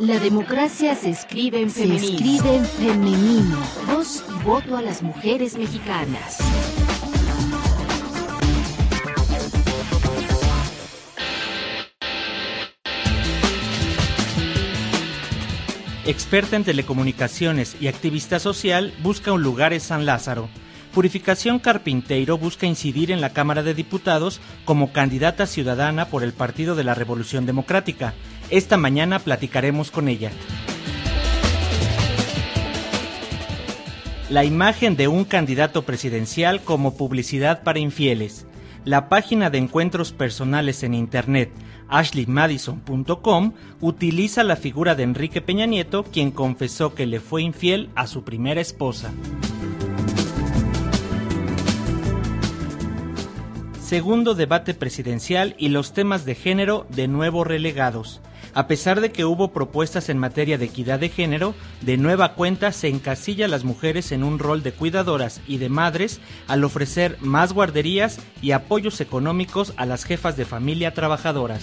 La democracia se escribe en Se femenino. escribe en femenino. Voz y voto a las mujeres mexicanas. Experta en telecomunicaciones y activista social, busca un lugar en San Lázaro. Purificación Carpinteiro busca incidir en la Cámara de Diputados como candidata ciudadana por el Partido de la Revolución Democrática. Esta mañana platicaremos con ella. La imagen de un candidato presidencial como publicidad para infieles. La página de encuentros personales en Internet, ashleymadison.com, utiliza la figura de Enrique Peña Nieto, quien confesó que le fue infiel a su primera esposa. Segundo debate presidencial y los temas de género de nuevo relegados. A pesar de que hubo propuestas en materia de equidad de género, de nueva cuenta se encasilla a las mujeres en un rol de cuidadoras y de madres al ofrecer más guarderías y apoyos económicos a las jefas de familia trabajadoras.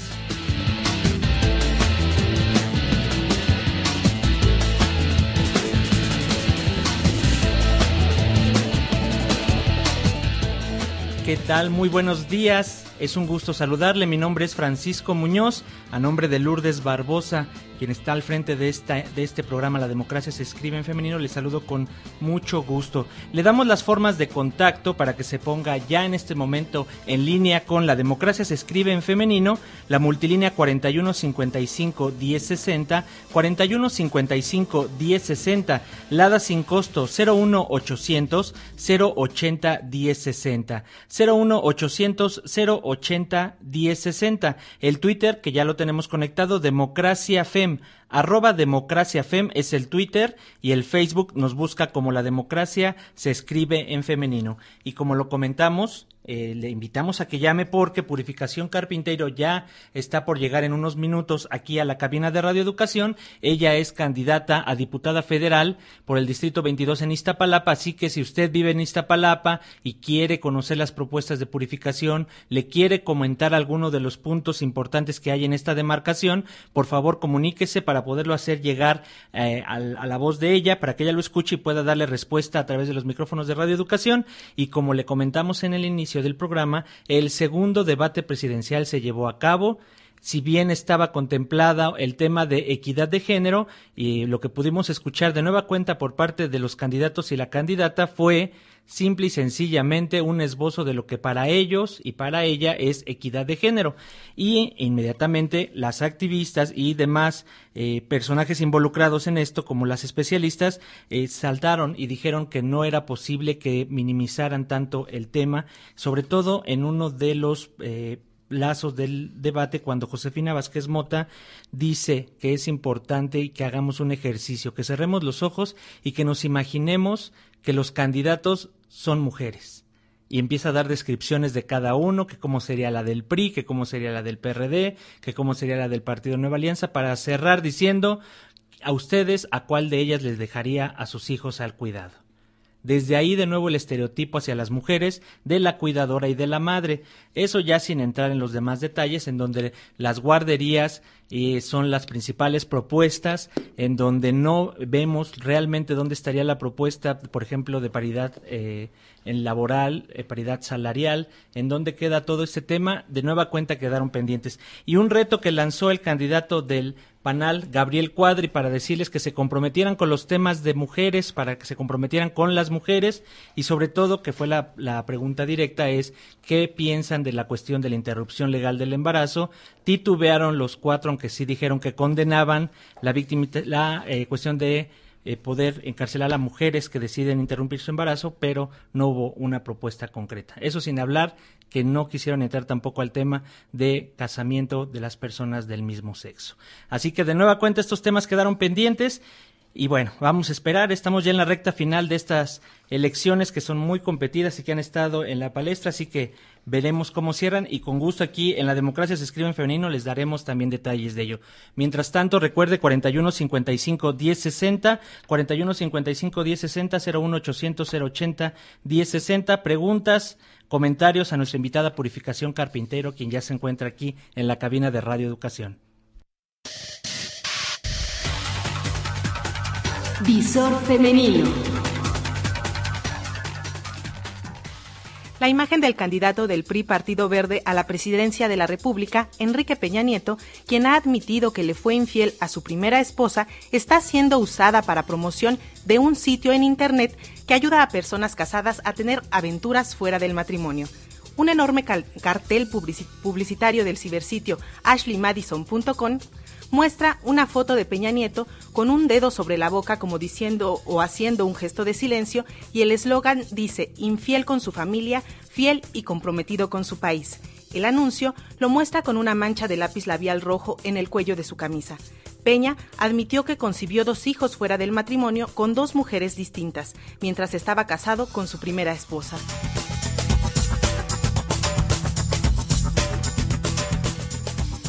¿Qué tal? Muy buenos días. Es un gusto saludarle. Mi nombre es Francisco Muñoz, a nombre de Lourdes Barbosa, quien está al frente de, esta, de este programa La Democracia se escribe en femenino. Le saludo con mucho gusto. Le damos las formas de contacto para que se ponga ya en este momento en línea con La Democracia se escribe en femenino, la multilínea 4155 1060, 4155 1060, Lada sin costo 01800 080 1060, 01800 080 1060. El Twitter, que ya lo tenemos conectado, Democracia Fem, arroba Democracia Fem es el Twitter y el Facebook nos busca como la democracia se escribe en femenino. Y como lo comentamos, eh, le invitamos a que llame porque Purificación Carpinteiro ya está por llegar en unos minutos aquí a la cabina de Radio Educación. Ella es candidata a diputada federal por el Distrito 22 en Iztapalapa, así que si usted vive en Iztapalapa y quiere conocer las propuestas de purificación, le quiere comentar alguno de los puntos importantes que hay en esta demarcación, por favor comuníquese para poderlo hacer llegar eh, a, a la voz de ella, para que ella lo escuche y pueda darle respuesta a través de los micrófonos de Radio Educación. Y como le comentamos en el inicio del programa, el segundo debate presidencial se llevó a cabo si bien estaba contemplada el tema de equidad de género y lo que pudimos escuchar de nueva cuenta por parte de los candidatos y la candidata fue simple y sencillamente un esbozo de lo que para ellos y para ella es equidad de género. Y inmediatamente las activistas y demás eh, personajes involucrados en esto, como las especialistas, eh, saltaron y dijeron que no era posible que minimizaran tanto el tema, sobre todo en uno de los eh, lazos del debate cuando Josefina Vázquez Mota dice que es importante que hagamos un ejercicio, que cerremos los ojos y que nos imaginemos que los candidatos son mujeres. Y empieza a dar descripciones de cada uno, que cómo sería la del PRI, que cómo sería la del PRD, que cómo sería la del Partido Nueva Alianza, para cerrar diciendo a ustedes a cuál de ellas les dejaría a sus hijos al cuidado. Desde ahí de nuevo el estereotipo hacia las mujeres de la cuidadora y de la madre. Eso ya sin entrar en los demás detalles, en donde las guarderías eh, son las principales propuestas, en donde no vemos realmente dónde estaría la propuesta, por ejemplo, de paridad eh, en laboral, eh, paridad salarial, en dónde queda todo este tema. De nueva cuenta quedaron pendientes. Y un reto que lanzó el candidato del panal Gabriel Cuadri para decirles que se comprometieran con los temas de mujeres, para que se comprometieran con las mujeres y sobre todo, que fue la, la pregunta directa, es qué piensan de la cuestión de la interrupción legal del embarazo. Titubearon los cuatro, aunque sí dijeron que condenaban la, la eh, cuestión de eh, poder encarcelar a mujeres que deciden interrumpir su embarazo, pero no hubo una propuesta concreta. Eso sin hablar que no quisieron entrar tampoco al tema de casamiento de las personas del mismo sexo. Así que de nueva cuenta estos temas quedaron pendientes y bueno, vamos a esperar, estamos ya en la recta final de estas elecciones que son muy competidas y que han estado en la palestra, así que veremos cómo cierran y con gusto aquí en la democracia se escribe en femenino les daremos también detalles de ello. Mientras tanto, recuerde 41 55 10 60, 41 55 10 60, 01 800 080 10 60, preguntas, comentarios a nuestra invitada Purificación Carpintero, quien ya se encuentra aquí en la cabina de Radio Educación. Visor femenino. La imagen del candidato del PRI Partido Verde a la presidencia de la República, Enrique Peña Nieto, quien ha admitido que le fue infiel a su primera esposa, está siendo usada para promoción de un sitio en Internet que ayuda a personas casadas a tener aventuras fuera del matrimonio. Un enorme cartel publicitario del cibersitio ashleymadison.com muestra una foto de Peña Nieto con un dedo sobre la boca como diciendo o haciendo un gesto de silencio y el eslogan dice infiel con su familia, fiel y comprometido con su país. El anuncio lo muestra con una mancha de lápiz labial rojo en el cuello de su camisa. Peña admitió que concibió dos hijos fuera del matrimonio con dos mujeres distintas, mientras estaba casado con su primera esposa.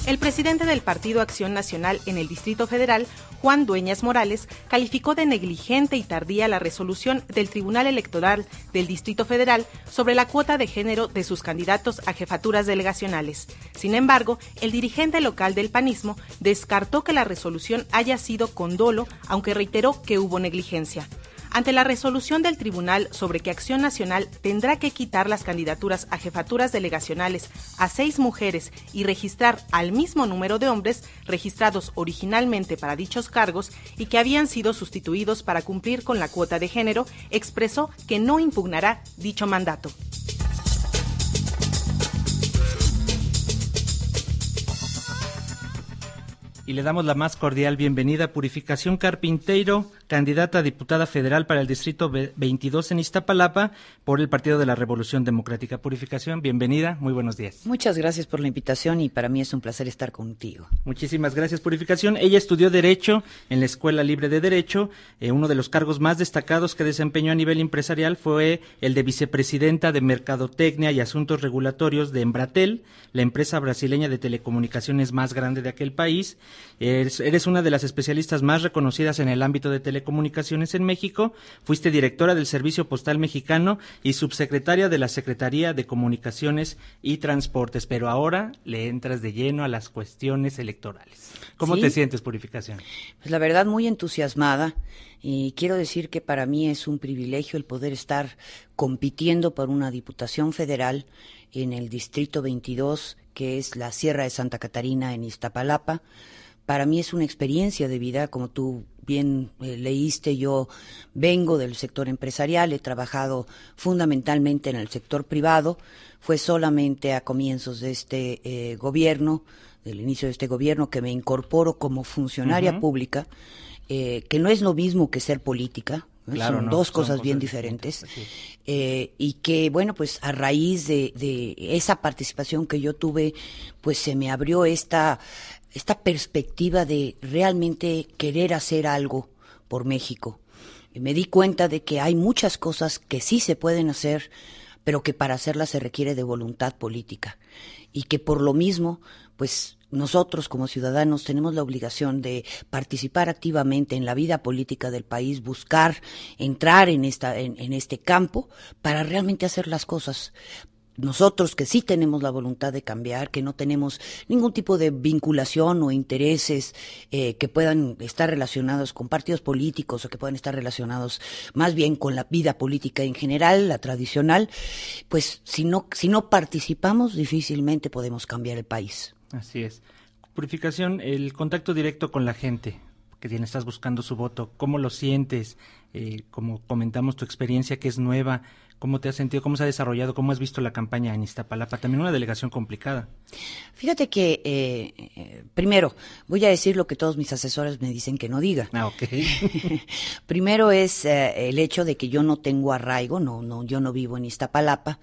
El presidente del Partido Acción Nacional en el Distrito Federal, Juan Dueñas Morales, calificó de negligente y tardía la resolución del Tribunal Electoral del Distrito Federal sobre la cuota de género de sus candidatos a jefaturas delegacionales. Sin embargo, el dirigente local del panismo descartó que la resolución haya sido con dolo, aunque reiteró que hubo negligencia. Ante la resolución del tribunal sobre que Acción Nacional tendrá que quitar las candidaturas a jefaturas delegacionales a seis mujeres y registrar al mismo número de hombres registrados originalmente para dichos cargos y que habían sido sustituidos para cumplir con la cuota de género, expresó que no impugnará dicho mandato. Y le damos la más cordial bienvenida a Purificación Carpinteiro, candidata a diputada federal para el Distrito 22 en Iztapalapa por el Partido de la Revolución Democrática. Purificación, bienvenida, muy buenos días. Muchas gracias por la invitación y para mí es un placer estar contigo. Muchísimas gracias, Purificación. Ella estudió Derecho en la Escuela Libre de Derecho. Eh, uno de los cargos más destacados que desempeñó a nivel empresarial fue el de vicepresidenta de Mercadotecnia y Asuntos Regulatorios de Embratel, la empresa brasileña de telecomunicaciones más grande de aquel país Eres, una de las especialistas más reconocidas en el ámbito de telecomunicaciones en México. Fuiste directora del Servicio Postal Mexicano y subsecretaria de la Secretaría de Comunicaciones y Transportes. Pero ahora le entras de lleno a las cuestiones electorales. ¿Cómo te sientes, Purificación? Pues la verdad, muy entusiasmada. Y quiero decir que para mí es un privilegio el poder estar compitiendo por una diputación federal en el Distrito 22, que es la Sierra de Santa Catarina en Iztapalapa para mí es una experiencia de vida, como tú bien eh, leíste, yo vengo del sector empresarial, he trabajado fundamentalmente en el sector privado, fue solamente a comienzos de este eh, gobierno, del inicio de este gobierno, que me incorporo como funcionaria pública, eh, que no es lo mismo que ser política, son dos cosas bien diferentes. y que, bueno, pues a raíz de, de, esa participación que yo tuve, pues se me abrió esta esta perspectiva de realmente querer hacer algo por México. me di cuenta de que hay muchas cosas que sí se pueden hacer, pero que para hacerlas se requiere de voluntad política. Y que por lo mismo, pues nosotros como ciudadanos tenemos la obligación de participar activamente en la vida política del país, buscar entrar en esta en, en, este campo para realmente hacer las cosas, nosotros que sí tenemos la voluntad de cambiar, que no tenemos ningún tipo de vinculación o intereses eh, que puedan estar relacionados con partidos políticos o que puedan estar relacionados más bien con la vida política en general, la tradicional, pues si no, si no participamos difícilmente podemos cambiar el país. Así es. Purificación, el contacto directo con la gente, que tiene, estás buscando su voto, ¿cómo lo sientes? Eh, como comentamos, tu experiencia que es nueva, ¿Cómo te has sentido? ¿Cómo se ha desarrollado? ¿Cómo has visto la campaña en Iztapalapa? También una delegación complicada. Fíjate que, eh, eh, primero, voy a decir lo que todos mis asesores me dicen que no diga. Ah, ok. primero es eh, el hecho de que yo no tengo arraigo, no, no, yo no vivo en Iztapalapa,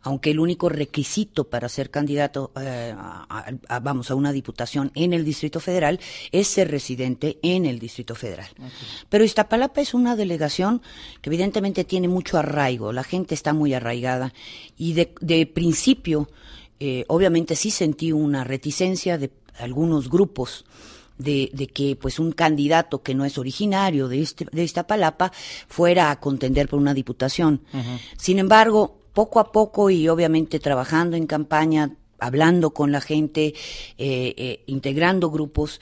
aunque el único requisito para ser candidato, a, vamos, a una diputación en el Distrito Federal es ser residente en el Distrito Federal. Pero Iztapalapa es una delegación que evidentemente tiene mucho arraigo. La gente está muy arraigada y de, principio, eh, obviamente sí sentí una reticencia de algunos grupos de, que pues un candidato que no es originario de, este, de Iztapalapa fuera a contender por una diputación. Sin embargo, poco a poco y obviamente trabajando en campaña, hablando con la gente, eh, eh, integrando grupos,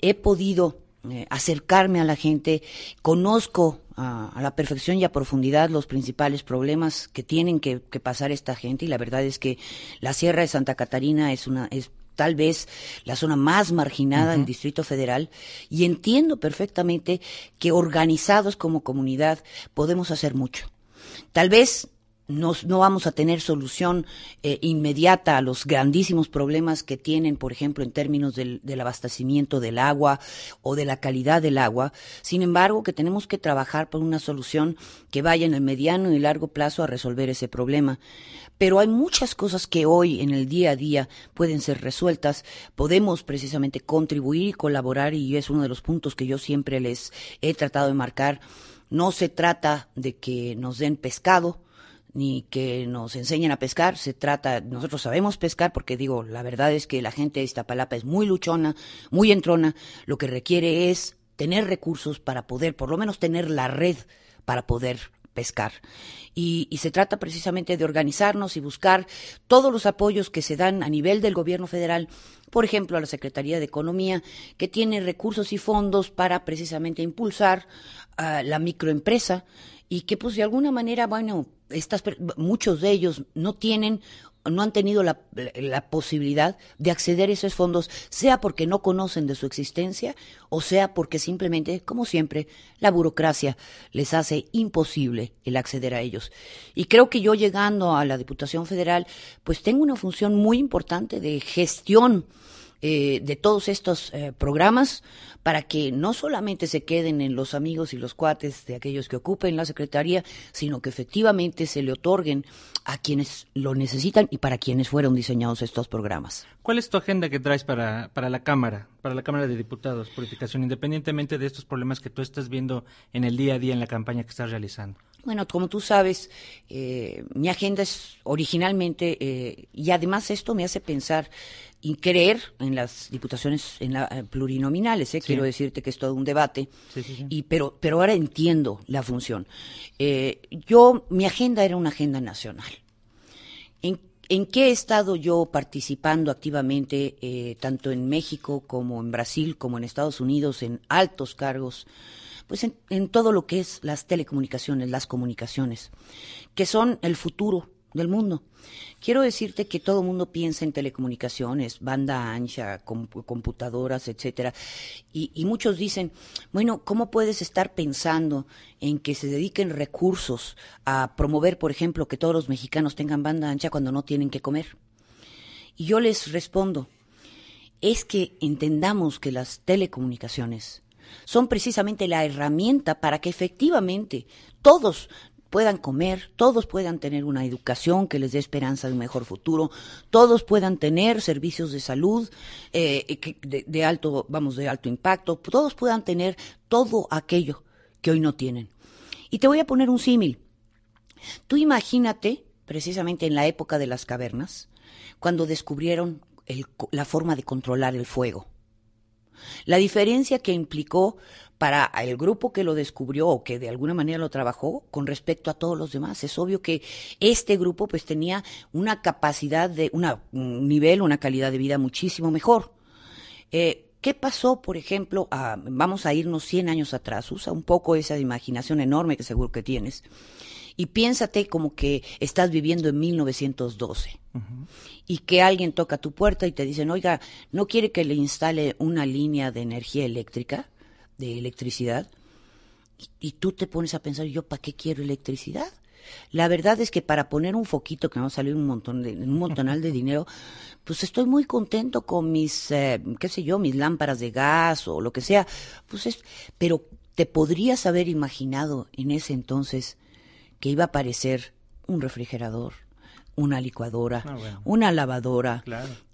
he podido eh, acercarme a la gente, conozco a, la perfección y a profundidad los principales problemas que tienen que, pasar esta gente y la verdad es que la Sierra de Santa Catarina es una es tal vez la zona más marginada del Distrito Federal y entiendo perfectamente que organizados como comunidad podemos hacer mucho. Tal vez no, vamos a tener solución eh, inmediata a los grandísimos problemas que tienen, por ejemplo, en términos del, abastecimiento del agua o de la calidad del agua. Sin embargo, que tenemos que trabajar por una solución que vaya en el mediano y largo plazo a resolver ese problema. Pero hay muchas cosas que hoy, en el día a día, pueden ser resueltas. Podemos precisamente contribuir y colaborar y es uno de los puntos que yo siempre les he tratado de marcar. No se trata de que nos den pescado, ni que nos enseñen a pescar. Se trata, nosotros sabemos pescar porque digo, la verdad es que la gente de Iztapalapa es muy luchona, muy entrona. Lo que requiere es tener recursos para poder, por lo menos tener la red para poder pescar. Y, y, se trata precisamente de organizarnos y buscar todos los apoyos que se dan a nivel del gobierno federal, por ejemplo, a la Secretaría de Economía, que tiene recursos y fondos para precisamente impulsar a la microempresa y que pues de alguna manera, bueno, estas, muchos de ellos no tienen no han tenido la, la, posibilidad de acceder a esos fondos, sea porque no conocen de su existencia o sea porque simplemente, como siempre, la burocracia les hace imposible el acceder a ellos. Y creo que yo llegando a la Diputación Federal, pues tengo una función muy importante de gestión eh, de todos estos eh, programas para que no solamente se queden en los amigos y los cuates de aquellos que ocupen la Secretaría, sino que efectivamente se le otorguen a quienes lo necesitan y para quienes fueron diseñados estos programas. ¿Cuál es tu agenda que traes para, para la Cámara, para la Cámara de Diputados, Purificación, independientemente de estos problemas que tú estás viendo en el día a día en la campaña que estás realizando? Bueno, como tú sabes, eh, mi agenda es originalmente, y además esto me hace pensar y creer en las diputaciones en la, eh, plurinominales. ¿eh? Quiero decirte que es todo un debate, y pero pero ahora entiendo la función. Eh, yo mi agenda era una agenda nacional. ¿En, en qué he estado yo participando activamente eh, tanto en México como en Brasil como en Estados Unidos en altos cargos? Pues en, en todo lo que es las telecomunicaciones, las comunicaciones, que son el futuro del mundo. Quiero decirte que todo el mundo piensa en telecomunicaciones, banda ancha, computadoras, etcétera, y, muchos dicen, bueno, ¿cómo puedes estar pensando en que se dediquen recursos a promover, por ejemplo, que todos los mexicanos tengan banda ancha cuando no tienen que comer? Y yo les respondo, es que entendamos que las telecomunicaciones son precisamente la herramienta para que efectivamente todos puedan comer, todos puedan tener una educación que les dé esperanza de un mejor futuro, todos puedan tener servicios de salud eh, de, alto, vamos, de alto impacto, todos puedan tener todo aquello que hoy no tienen. Y te voy a poner un símil. Tú imagínate, precisamente en la época de las cavernas, cuando descubrieron la forma de controlar el fuego. La diferencia que implicó para el grupo que lo descubrió o que de alguna manera lo trabajó con respecto a todos los demás. Es obvio que este grupo pues tenía una capacidad de, una, un nivel, una calidad de vida muchísimo mejor. Eh, ¿Qué pasó, por ejemplo, vamos a irnos 100 años atrás? Usa un poco esa imaginación enorme que seguro que tienes. Y piénsate como que estás viviendo en 1912 y que alguien toca tu puerta y te dicen, oiga, ¿no quiere que le instale una línea de energía eléctrica? de electricidad y, tú te pones a pensar, ¿yo para qué quiero electricidad? La verdad es que para poner un foquito que me va a salir un montón de, un montonal de dinero, pues estoy muy contento con mis, eh, qué sé yo, mis lámparas de gas o lo que sea. Pues es, pero te podrías haber imaginado en ese entonces que iba a aparecer un refrigerador, una licuadora, ah, una lavadora,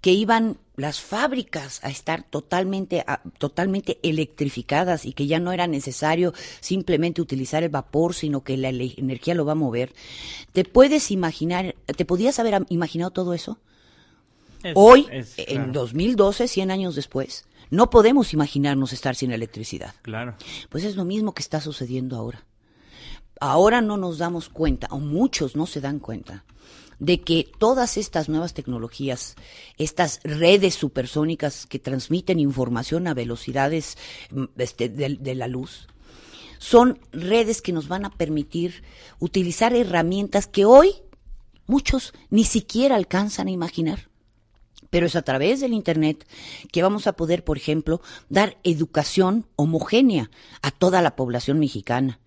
que iban las fábricas a estar totalmente, totalmente electrificadas y que ya no era necesario simplemente utilizar el vapor, sino que la energía lo va a mover. ¿Te puedes imaginar, te podías haber imaginado todo eso? Hoy, en 2012, 100 años después, no podemos imaginarnos estar sin electricidad. Claro. Pues es lo mismo que está sucediendo ahora. Ahora no nos damos cuenta, o muchos no se dan cuenta, de que todas estas nuevas tecnologías, estas redes supersónicas que transmiten información a velocidades mm, este, de, de la luz, son redes que nos van a permitir utilizar herramientas que hoy muchos ni siquiera alcanzan a imaginar pero es a través del Internet que vamos a poder, por ejemplo, dar educación homogénea a toda la población mexicana.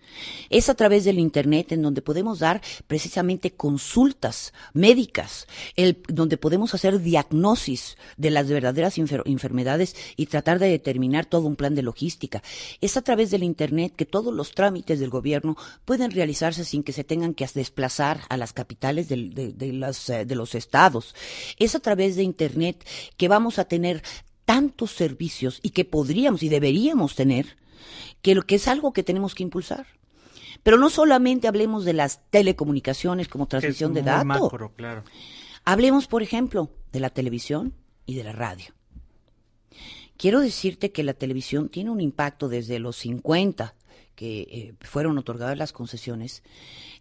Es a través del Internet en donde podemos dar precisamente consultas médicas, el, donde podemos hacer diagnosis de las verdaderas enfermedades y tratar de determinar todo un plan de logística. Es a través del Internet que todos los trámites del gobierno pueden realizarse sin que se tengan que desplazar a las capitales de, eh, de los estados. Es a través de Internet que vamos a tener tantos servicios y que podríamos y deberíamos tener que lo que es algo que tenemos que impulsar. Pero no solamente hablemos de las telecomunicaciones como transmisión de datos. claro. Hablemos, por ejemplo, de la televisión y de la radio. Quiero decirte que la televisión tiene un impacto desde los 50 que eh, fueron otorgadas las concesiones,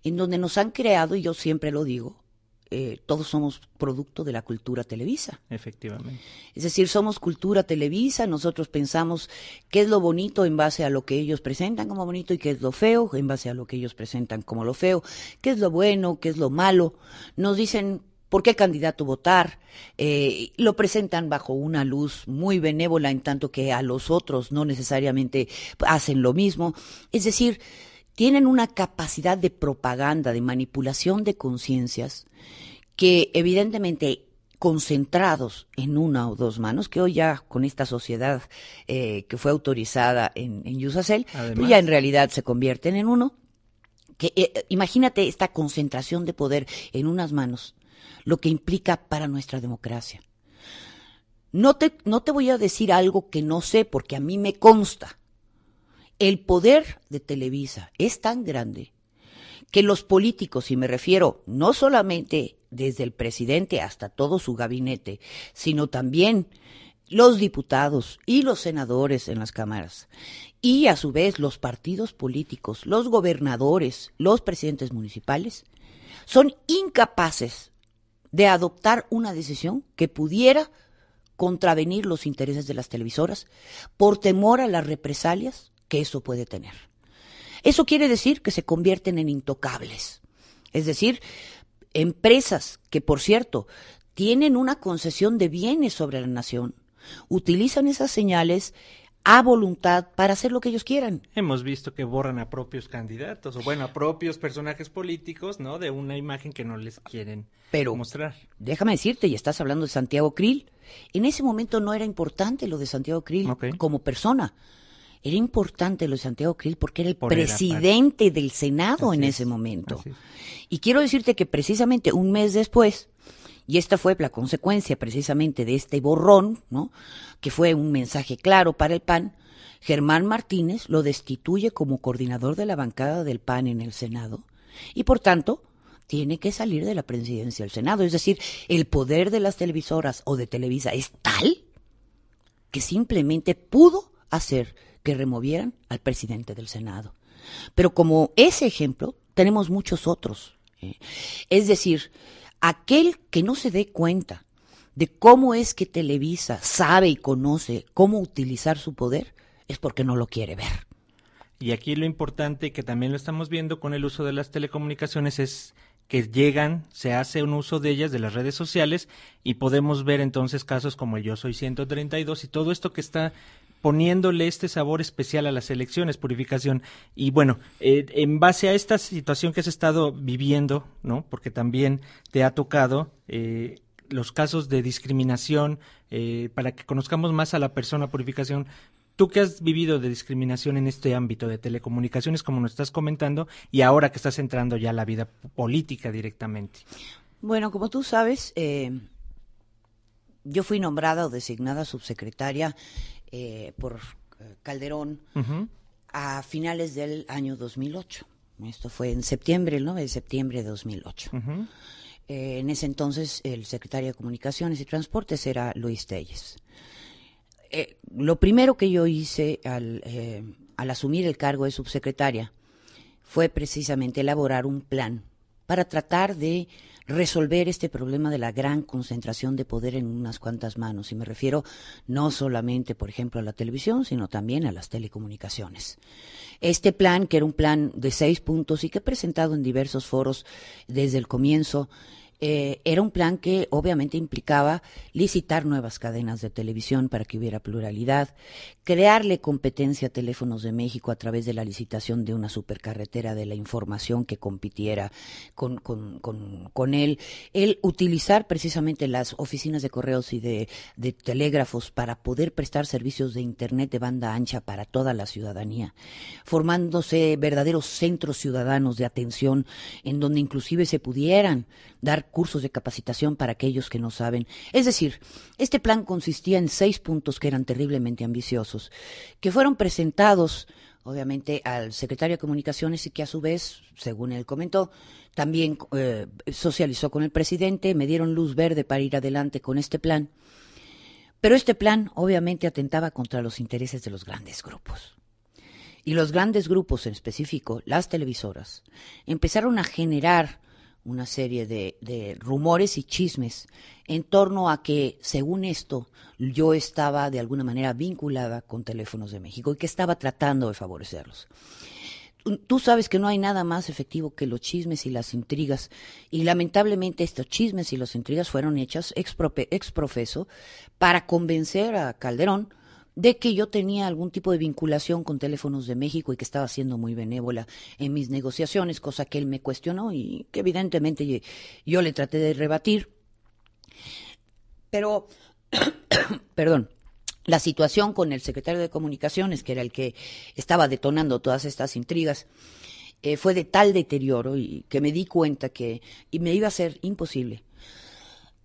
en donde nos han creado, y yo siempre lo digo, eh, todos somos producto de la cultura televisa. Efectivamente. Es decir, somos cultura televisa, nosotros pensamos qué es lo bonito en base a lo que ellos presentan como bonito y qué es lo feo en base a lo que ellos presentan como lo feo, qué es lo bueno, qué es lo malo. Nos dicen por qué candidato votar, eh, lo presentan bajo una luz muy benévola en tanto que a los otros no necesariamente hacen lo mismo. Es decir, tienen una capacidad de propaganda, de manipulación de conciencias, que evidentemente concentrados en una o dos manos, que hoy ya con esta sociedad eh, que fue autorizada en, en Yusacel, pues ya en realidad se convierten en uno. Que, eh, imagínate esta concentración de poder en unas manos, lo que implica para nuestra democracia. No te, no te voy a decir algo que no sé, porque a mí me consta. El poder de Televisa es tan grande que los políticos, y me refiero no solamente desde el presidente hasta todo su gabinete, sino también los diputados y los senadores en las cámaras, y a su vez los partidos políticos, los gobernadores, los presidentes municipales, son incapaces de adoptar una decisión que pudiera contravenir los intereses de las televisoras por temor a las represalias que eso puede tener. Eso quiere decir que se convierten en intocables. Es decir, empresas que, por cierto, tienen una concesión de bienes sobre la nación, utilizan esas señales a voluntad para hacer lo que ellos quieran. Hemos visto que borran a propios candidatos, o bueno, a propios personajes políticos, ¿no? De una imagen que no les quieren Pero, mostrar. Déjame decirte, y estás hablando de Santiago Krill. En ese momento no era importante lo de Santiago Krill como persona. Era importante lo de Santiago Krill porque era el presidente del Senado en ese momento. Y quiero decirte que precisamente un mes después, y esta fue la consecuencia precisamente de este borrón, ¿no? Que fue un mensaje claro para el PAN. Germán Martínez lo destituye como coordinador de la bancada del PAN en el Senado y por tanto tiene que salir de la presidencia del Senado. Es decir, el poder de las televisoras o de Televisa es tal que simplemente pudo hacer que removieran al presidente del Senado. Pero como ese ejemplo, tenemos muchos otros. ¿eh? Es decir, aquel que no se dé cuenta de cómo es que Televisa sabe y conoce cómo utilizar su poder, es porque no lo quiere ver. Y aquí lo importante, que también lo estamos viendo con el uso de las telecomunicaciones, es que llegan, se hace un uso de ellas, de las redes sociales, y podemos ver entonces casos como el Yo Soy 132 y todo esto que está poniéndole este sabor especial a las elecciones, purificación. Y bueno, eh, en base a esta situación que has estado viviendo, ¿no? Porque también te ha tocado eh, los casos de discriminación, eh, para que conozcamos más a la persona purificación. Tú que has vivido de discriminación en este ámbito de telecomunicaciones, como nos estás comentando, y ahora que estás entrando ya a la vida política directamente. Bueno, como tú sabes, yo fui nombrada o designada subsecretaria eh, por eh, Calderón a finales del año 2008. Esto fue en septiembre, el 9 de septiembre de 2008. Eh, en ese entonces el secretario de Comunicaciones y Transportes era Luis Telles. lo primero que yo hice al, al asumir el cargo de subsecretaria fue precisamente elaborar un plan para tratar de resolver este problema de la gran concentración de poder en unas cuantas manos. Y me refiero no solamente, por ejemplo, a la televisión, sino también a las telecomunicaciones. Este plan, que era un plan de seis puntos y que he presentado en diversos foros desde el comienzo, eh, era un plan que obviamente implicaba licitar nuevas cadenas de televisión para que hubiera pluralidad, crearle competencia a Teléfonos de México a través de la licitación de una supercarretera de la información que compitiera con, con, con, él, el utilizar precisamente las oficinas de correos y de, de telégrafos para poder prestar servicios de Internet de banda ancha para toda la ciudadanía, formándose verdaderos centros ciudadanos de atención en donde inclusive se pudieran dar cursos de capacitación para aquellos que no saben. Es decir, este plan consistía en seis puntos que eran terriblemente ambiciosos, que fueron presentados obviamente al secretario de Comunicaciones y que a su vez, según él comentó, también eh, socializó con el presidente, me dieron luz verde para ir adelante con este plan. Pero este plan obviamente atentaba contra los intereses de los grandes grupos. Y los grandes grupos, en específico las televisoras, empezaron a generar una serie de, rumores y chismes en torno a que, según esto, yo estaba de alguna manera vinculada con Teléfonos de México y que estaba tratando de favorecerlos. Tú sabes que no hay nada más efectivo que los chismes y las intrigas, y lamentablemente estos chismes y las intrigas fueron hechas ex, ex profeso para convencer a Calderón de que yo tenía algún tipo de vinculación con Teléfonos de México y que estaba siendo muy benévola en mis negociaciones, cosa que él me cuestionó y que evidentemente yo le traté de rebatir. Pero, perdón, la situación con el secretario de Comunicaciones, que era el que estaba detonando todas estas intrigas, eh, fue de tal deterioro y que me di cuenta que y me iba a ser imposible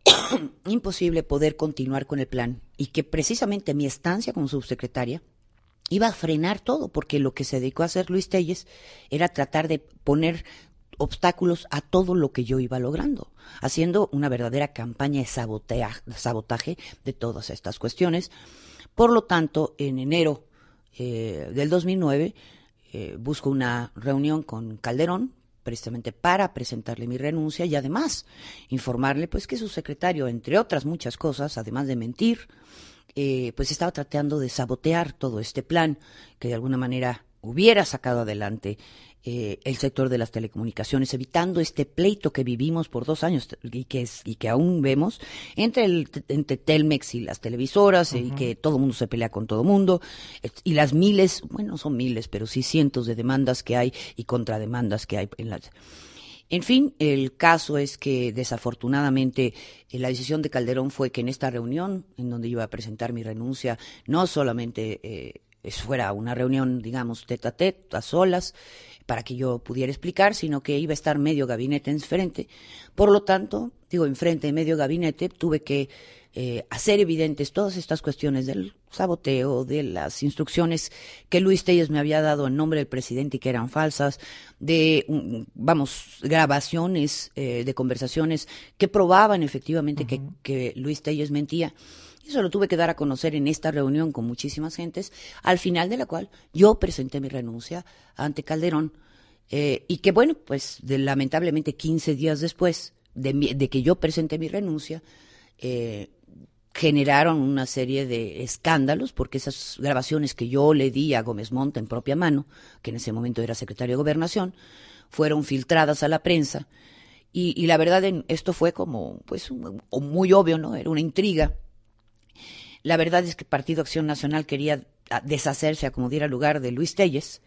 imposible poder continuar con el plan y que precisamente mi estancia como subsecretaria iba a frenar todo, porque lo que se dedicó a hacer Luis Telles era tratar de poner obstáculos a todo lo que yo iba logrando, haciendo una verdadera campaña de sabotaje, de todas estas cuestiones. Por lo tanto, en enero eh, del 2009 eh, busco una reunión con Calderón, precisamente para presentarle mi renuncia y además informarle pues que su secretario, entre otras muchas cosas, además de mentir, eh, pues estaba tratando de sabotear todo este plan que de alguna manera hubiera sacado adelante eh, el sector de las telecomunicaciones, evitando este pleito que vivimos por dos años y que, es, y que aún vemos entre, el, entre Telmex y las televisoras y que todo el mundo se pelea con todo el mundo y las miles, bueno, son miles, pero sí cientos de demandas que hay y contrademandas que hay en las... En fin, el caso es que desafortunadamente eh, la decisión de Calderón fue que en esta reunión, en donde iba a presentar mi renuncia, no solamente eh, fuera una reunión, digamos, tete a tete, a solas, para que yo pudiera explicar, sino que iba a estar medio gabinete enfrente. Por lo tanto, digo, enfrente de medio gabinete, tuve que eh, hacer evidentes todas estas cuestiones del saboteo, de las instrucciones que Luis Telles me había dado en nombre del presidente y que eran falsas, de, mm, vamos, grabaciones eh, de conversaciones que probaban efectivamente que, que Luis Telles mentía. Eso lo tuve que dar a conocer en esta reunión con muchísimas gentes, al final de la cual yo presenté mi renuncia ante Calderón. Eh, y que bueno, pues lamentablemente 15 días después de, que yo presenté mi renuncia, eh, generaron una serie de escándalos porque esas grabaciones que yo le di a Gómez Monta en propia mano, que en ese momento era secretario de Gobernación, fueron filtradas a la prensa y, la verdad esto fue como pues muy obvio, ¿no? Era una intriga la verdad es que Partido Acción Nacional quería deshacerse a como diera lugar de Luis Telles,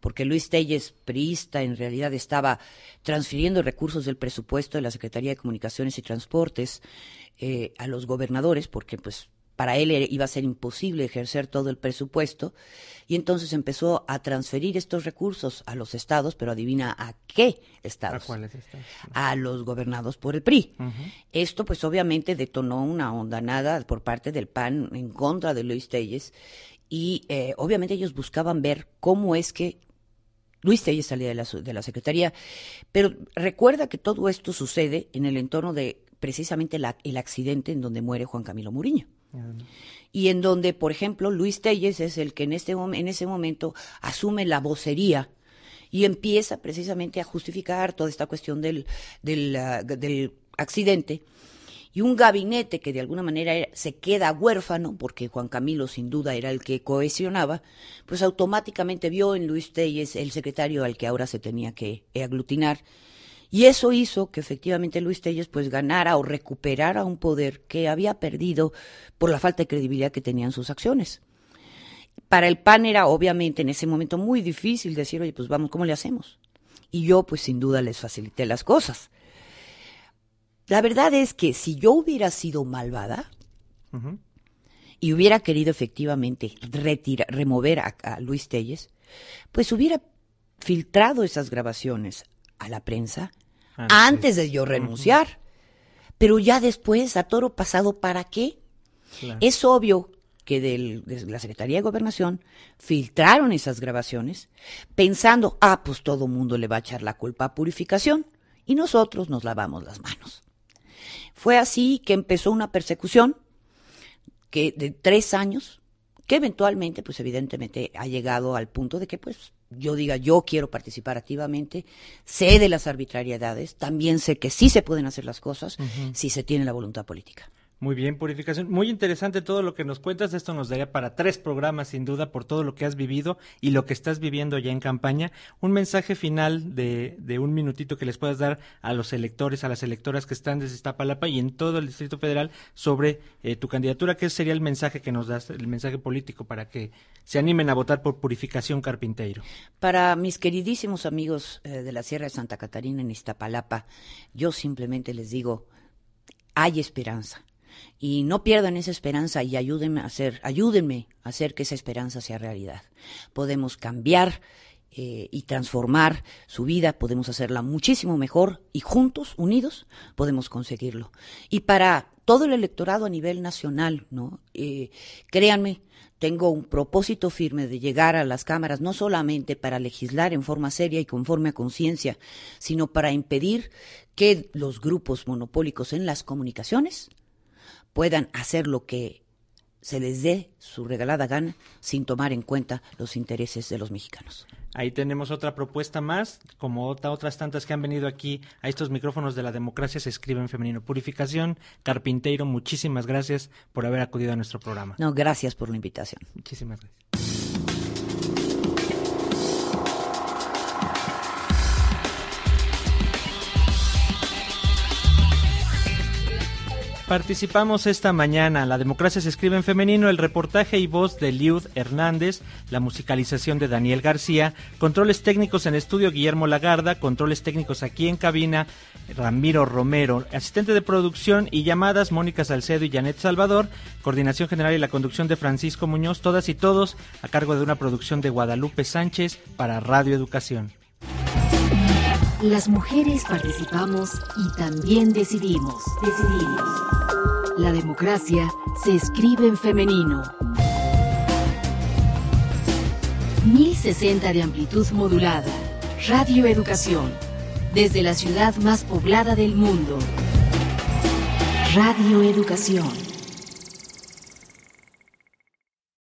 porque Luis Telles, priista, en realidad estaba transfiriendo recursos del presupuesto de la Secretaría de Comunicaciones y Transportes eh, a los gobernadores, porque pues para él iba a ser imposible ejercer todo el presupuesto y entonces empezó a transferir estos recursos a los estados, pero adivina a qué estados. ¿A cuáles estados? A los gobernados por el PRI. Esto pues obviamente detonó una ondanada por parte del PAN en contra de Luis Telles y eh, obviamente ellos buscaban ver cómo es que Luis Telles salía de la, de la Secretaría, pero recuerda que todo esto sucede en el entorno de precisamente el accidente en donde muere Juan Camilo Muriño. Y en donde, por ejemplo, Luis Telles es el que en, este, en ese momento asume la vocería y empieza precisamente a justificar toda esta cuestión del, del, ah, del accidente y un gabinete que de alguna manera se queda huérfano, porque Juan Camilo sin duda era el que cohesionaba, pues automáticamente vio en Luis Telles el secretario al que ahora se tenía que aglutinar. Y eso hizo que efectivamente Luis Telles pues ganara o recuperara un poder que había perdido por la falta de credibilidad que tenían sus acciones. Para el PAN era obviamente en ese momento muy difícil decir, oye, pues vamos, ¿cómo le hacemos? Y yo pues sin duda les facilité las cosas. La verdad es que si yo hubiera sido malvada y hubiera querido efectivamente retirar, remover a, Luis Telles, pues hubiera filtrado esas grabaciones a la prensa antes de yo renunciar. Pero ya después, a toro pasado, ¿para qué? Es obvio que de la Secretaría de Gobernación filtraron esas grabaciones pensando, ah, pues todo mundo le va a echar la culpa a purificación y nosotros nos lavamos las manos. Fue así que empezó una persecución que de tres años, que eventualmente, pues evidentemente ha llegado al punto de que, pues, yo diga, yo quiero participar activamente, sé de las arbitrariedades, también sé que sí se pueden hacer las cosas si se tiene la voluntad política. Muy bien, Purificación. Muy interesante todo lo que nos cuentas. Esto nos daría para tres programas, sin duda, por todo lo que has vivido y lo que estás viviendo ya en campaña. Un mensaje final de, de un minutito que les puedas dar a los electores, a las electoras que están desde Iztapalapa y en todo el Distrito Federal sobre eh, tu candidatura. ¿Qué sería el mensaje que nos das, el mensaje político para que se animen a votar por Purificación Carpinteiro? Para mis queridísimos amigos eh, de la Sierra de Santa Catarina en Iztapalapa, yo simplemente les digo, hay esperanza y no pierdan esa esperanza y ayúdenme a hacer, ayúdenme a hacer que esa esperanza sea realidad. Podemos cambiar eh, y transformar su vida, podemos hacerla muchísimo mejor y juntos, unidos, podemos conseguirlo. Y para todo el electorado a nivel nacional, ¿no? Eh, créanme, tengo un propósito firme de llegar a las cámaras no solamente para legislar en forma seria y conforme a conciencia, sino para impedir que los grupos monopólicos en las comunicaciones puedan hacer lo que se les dé su regalada gana sin tomar en cuenta los intereses de los mexicanos. Ahí tenemos otra propuesta más, como otras tantas que han venido aquí a estos micrófonos de la democracia se escribe en femenino. Purificación, Carpinteiro, muchísimas gracias por haber acudido a nuestro programa. No, gracias por la invitación. Muchísimas gracias. Participamos esta mañana. La democracia se escribe en femenino. El reportaje y voz de Liud Hernández, la musicalización de Daniel García, controles técnicos en estudio Guillermo Lagarda, controles técnicos aquí en cabina Ramiro Romero, asistente de producción y llamadas Mónica Salcedo y Janet Salvador, coordinación general y la conducción de Francisco Muñoz, todas y todos a cargo de una producción de Guadalupe Sánchez para Radio Educación. Las mujeres participamos y también decidimos. Decidimos. La democracia se escribe en femenino. 1060 de amplitud modulada. Radio Educación. Desde la ciudad más poblada del mundo. Radio Educación.